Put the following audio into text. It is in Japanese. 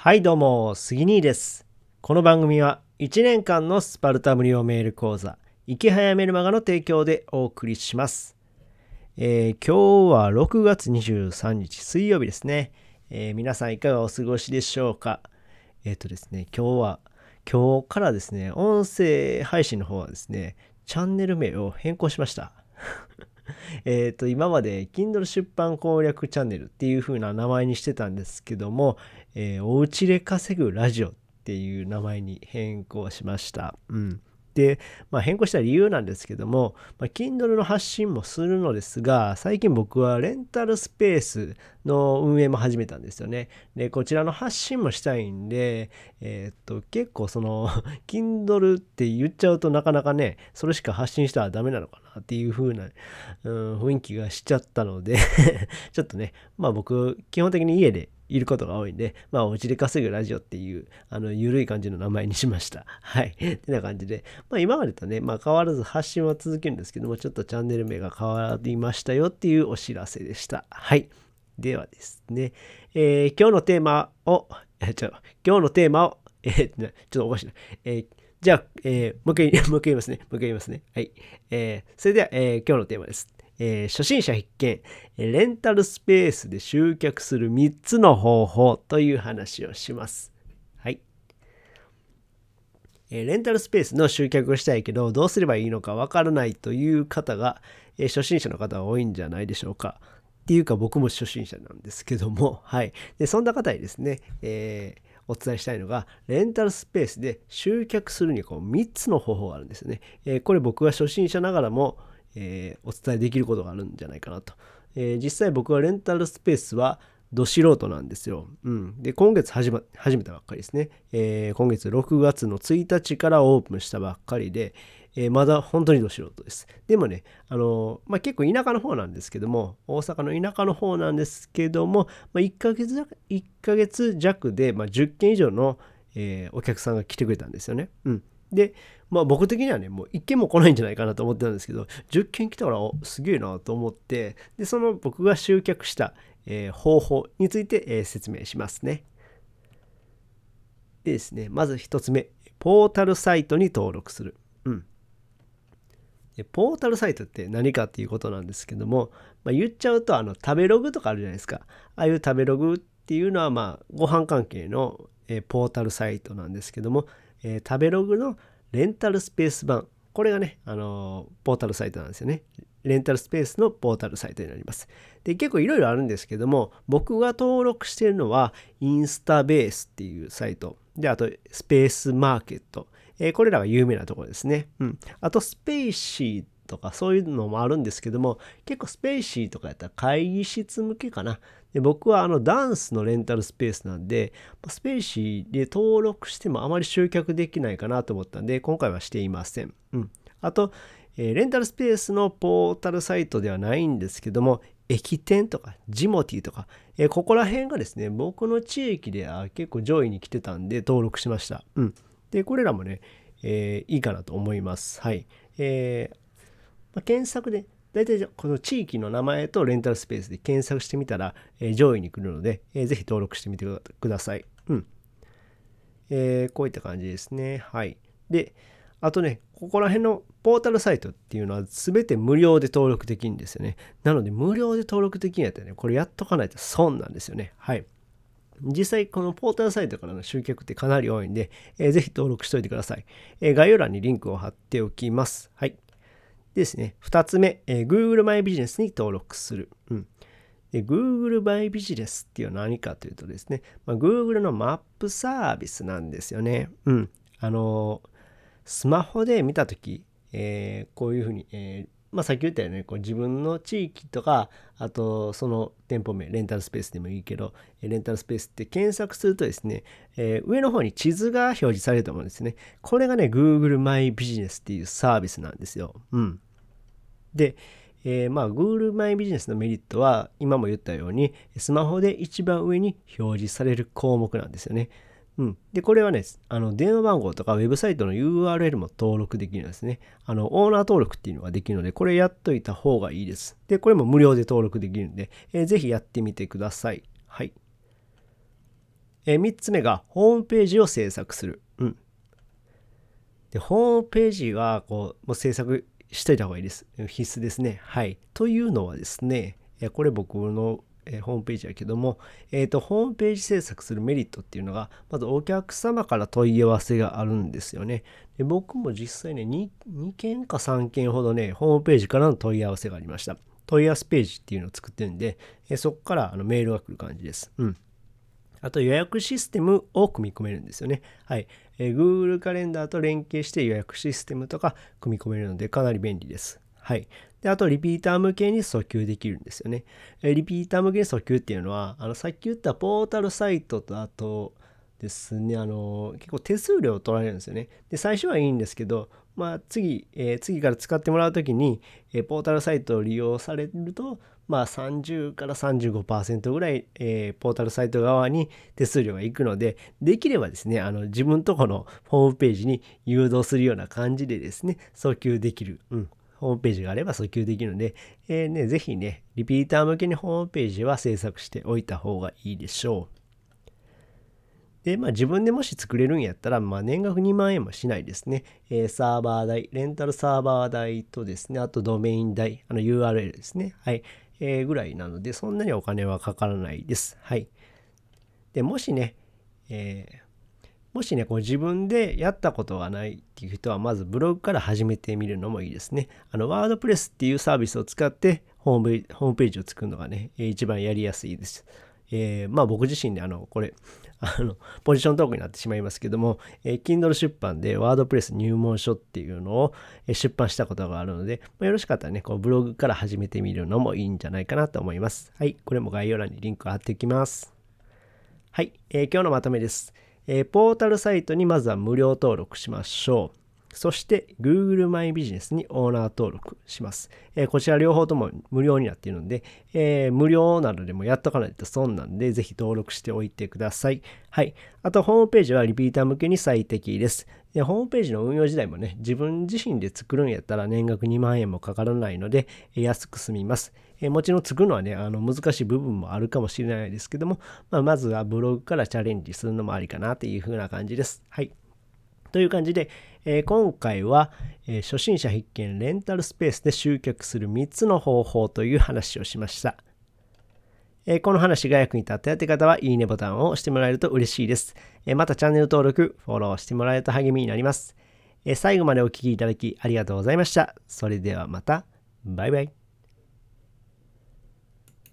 はいどうも、杉兄です。この番組は1年間のスパルタ無料メール講座、池早メルマガの提供でお送りします。えー今日は6月23日水曜日ですね。えー皆さんいかがお過ごしでしょうか？えっ、とですね、今日は、今日からですね、音声配信の方はですね、チャンネル名を変更しました。えっと今まで Kindle 出版攻略チャンネルっていう風な名前にしてたんですけども、えーおうちで稼ぐラジオっていう名前に変更しました。うん。で、まあ、変更した理由なんですけども、まあ、Kindle の発信もするのですが、最近僕はレンタルスペースの運営も始めたんですよね。で、こちらの発信もしたいんで、えーっと、結構その、Kindle って言っちゃうとなかなかね、それしか発信したらダメなのかなっていう風な、うん、雰囲気がしちゃったので、ちょっとね、まあ僕、基本的に家でいることが多いんで、まあ、おうちで稼ぐラジオっていう、あの、ゆるい感じの名前にしました。はい。ってな感じで、まあ、今までとね、まあ、変わらず発信は続けるんですけども、ちょっとチャンネル名が変わりましたよっていうお知らせでした。はい。ではですね、えー今日のテーマを、え、ちょ、今日のテーマを、えーちょっとおかしいな。えーじゃあ、えーもう一回、もう一回言いますね。もう一回言いますね。はい。えーそれでは、えー今日のテーマです。えー初心者必見、レンタルスペースで集客する3つの方法という話をします。はい。えーレンタルスペースの集客をしたいけど、どうすればいいのかわからないという方が、えー初心者の方は多いんじゃないでしょうか。っていうか僕も初心者なんですけども、はい。で、そんな方にですね、えーお伝えしたいのが、レンタルスペースで集客するにはこう3つの方法があるんですね。えーこれ僕は初心者ながらも、えーお伝えできることがあるんじゃないかなと。えー実際僕はレンタルスペースはど素人なんですよ。うん。で、今月始,、ま、始めたばっかりですね。えー今月6月の1日からオープンしたばっかりで、えーまだ本当にど素人です。でもね、あのーまあ、結構田舎の方なんですけども、大阪の田舎の方なんですけども、まあ、1ヶ月弱、1ヶ月弱で、まあ、10件以上の、えお客さんが来てくれたんですよね。うん。で、まあ僕的にはね、もう1件も来ないんじゃないかなと思ってたんですけど、10件来たからすげえなと思って、で、その僕が集客した、えー方法について、えー説明しますね。でですね、まず1つ目、ポータルサイトに登録する。うん。でポータルサイトって何かっていうことなんですけども、まあ、言っちゃうとあの食べログとかあるじゃないですかああいう食べログっていうのはまあご飯関係の、えーポータルサイトなんですけども、えー食べログのレンタルスペース版これがね、あのーポータルサイトなんですよねレンタルスペースのポータルサイトになりますで結構いろいろあるんですけども僕が登録しているのはインスタベースっていうサイトであとスペースマーケットえーこれらが有名なところですね。うん。あと、スペーシーとかそういうのもあるんですけども、結構スペーシーとかやったら会議室向けかな。で僕はあのダンスのレンタルスペースなんで、スペーシーで登録してもあまり集客できないかなと思ったんで、今回はしていません。うん。あと、えーレンタルスペースのポータルサイトではないんですけども、駅店とかジモティとか、えーここら辺がですね、僕の地域では結構上位に来てたんで登録しました。うん。で、これらもね、えーいいかなと思います。はい。えーまあ検索で、大体この地域の名前とレンタルスペースで検索してみたら、えー上位に来るので、えーぜひ登録してみてください。うん。えーこういった感じですね。はい。で、あとね、ここら辺のポータルサイトっていうのは全て無料で登録できるんですよね。なので、無料で登録できるんやったらね、これやっとかないと損なんですよね。はい。実際このポータルサイトからの集客ってかなり多いんで、えーぜひ登録しておいてください、えー概要欄にリンクを貼っておきます。はい。ですね、2つ目、えー Google マイビジネスに登録する。うん。で Google マイビジネスっていうのは何かというとですね、まあ、Google のマップサービスなんですよね。うん。あのースマホで見たとき、えーこういうふうに、えーまあ、さっき言ったように、こう自分の地域とか、あとその店舗名、レンタルスペースでもいいけど、レンタルスペースって検索するとですね、え上の方に地図が表示されると思うんですね。これがね、Google マイビジネスっていうサービスなんですよ。うん。で、えーまあ Google マイビジネスのメリットは今も言ったようにスマホで一番上に表示される項目なんですよね。うん、でこれはねあの電話番号とかウェブサイトの URL も登録できるんですね。あのオーナー登録っていうのができるのでこれやっといた方がいいです。でこれも無料で登録できるんで、えーぜひやってみてください。はい。えー、3つ目がホームページを制作する。うん。で、ホームページはこう、もう制作しといた方がいいです。必須ですね。はい。というのはですね、これ僕の、ホームページやけども、えーと、ホームページ制作するメリットっていうのがまずお客様から問い合わせがあるんですよね。で僕も実際ね2、2件か3件ほどね、ホームページからの問い合わせがありました。問い合わせページっていうのを作ってるんで、え、そこからあのメールが来る感じです。うん。あと予約システムを組み込めるんですよね。はい。えー、Google カレンダーと連携して予約システムとか組み込めるのでかなり便利です。はい。で、あと、リピーター向けに訴求できるんですよねえ。リピーター向けに訴求っていうのは、あの、さっき言ったポータルサイトと、あとですね、あの、結構手数料を取られるんですよね。で、最初はいいんですけど、まあ、次、えー、次から使ってもらうときに、えー、ポータルサイトを利用されると、まあ、30から35%ぐらい、えー、ポータルサイト側に手数料がいくので、できればですね、あの自分とこのホームページに誘導するような感じでですね、訴求できる、うん、ホームページがあれば訴求できるので、えー、ね、ぜひね、リピーター向けにホームページは制作しておいた方がいいでしょう。で、まあ自分でもし作れるんやったら、まあ年額2万円もしないですね。えー、サーバー代、レンタルサーバー代とですね、あとドメイン代、あの URL ですね。はい。えー、ぐらいなので、そんなにお金はかからないです。はい。で、もしね、えーもしね、こう自分でやったことがないっていう人は、まずブログから始めてみるのもいいですね。あの、ワードプレスっていうサービスを使ってホームホームページを作るのがね、一番やりやすいです。えー、まあ僕自身であの、これ、あの、ポジショントークになってしまいますけども、えー、Kindle 出版でワードプレス入門書っていうのを出版したことがあるので、まあ、よろしかったらね、こうブログから始めてみるのもいいんじゃないかなと思います。はい、これも概要欄にリンク貼っておきます。はい、えー、今日のまとめです。えー、ポータルサイトにまずは無料登録しましょう。そして Google マイビジネスにオーナー登録します。えー、こちら両方とも無料になっているので、えー、無料なのでもやっとかないと損なんで、ぜひ登録しておいてください。はい。あと、ホームページはリピーター向けに最適です。でホームページの運用自体もね、自分自身で作るんやったら年額2万円もかからないのでえ、安く済みます。えもちろん作るのはね、あの難しい部分もあるかもしれないですけども、まあ、まずはブログからチャレンジするのもありかなというふうな感じです。はい。という感じで、えー、今回は、えー、初心者必見レンタルスペースで集客する3つの方法という話をしました。え、この話が役に立ったよって方は、いいねボタンを押してもらえると嬉しいです。えまたチャンネル登録、フォローしてもらえると励みになります。え最後までお聴きいただきありがとうございました。それではまた。バイバイ。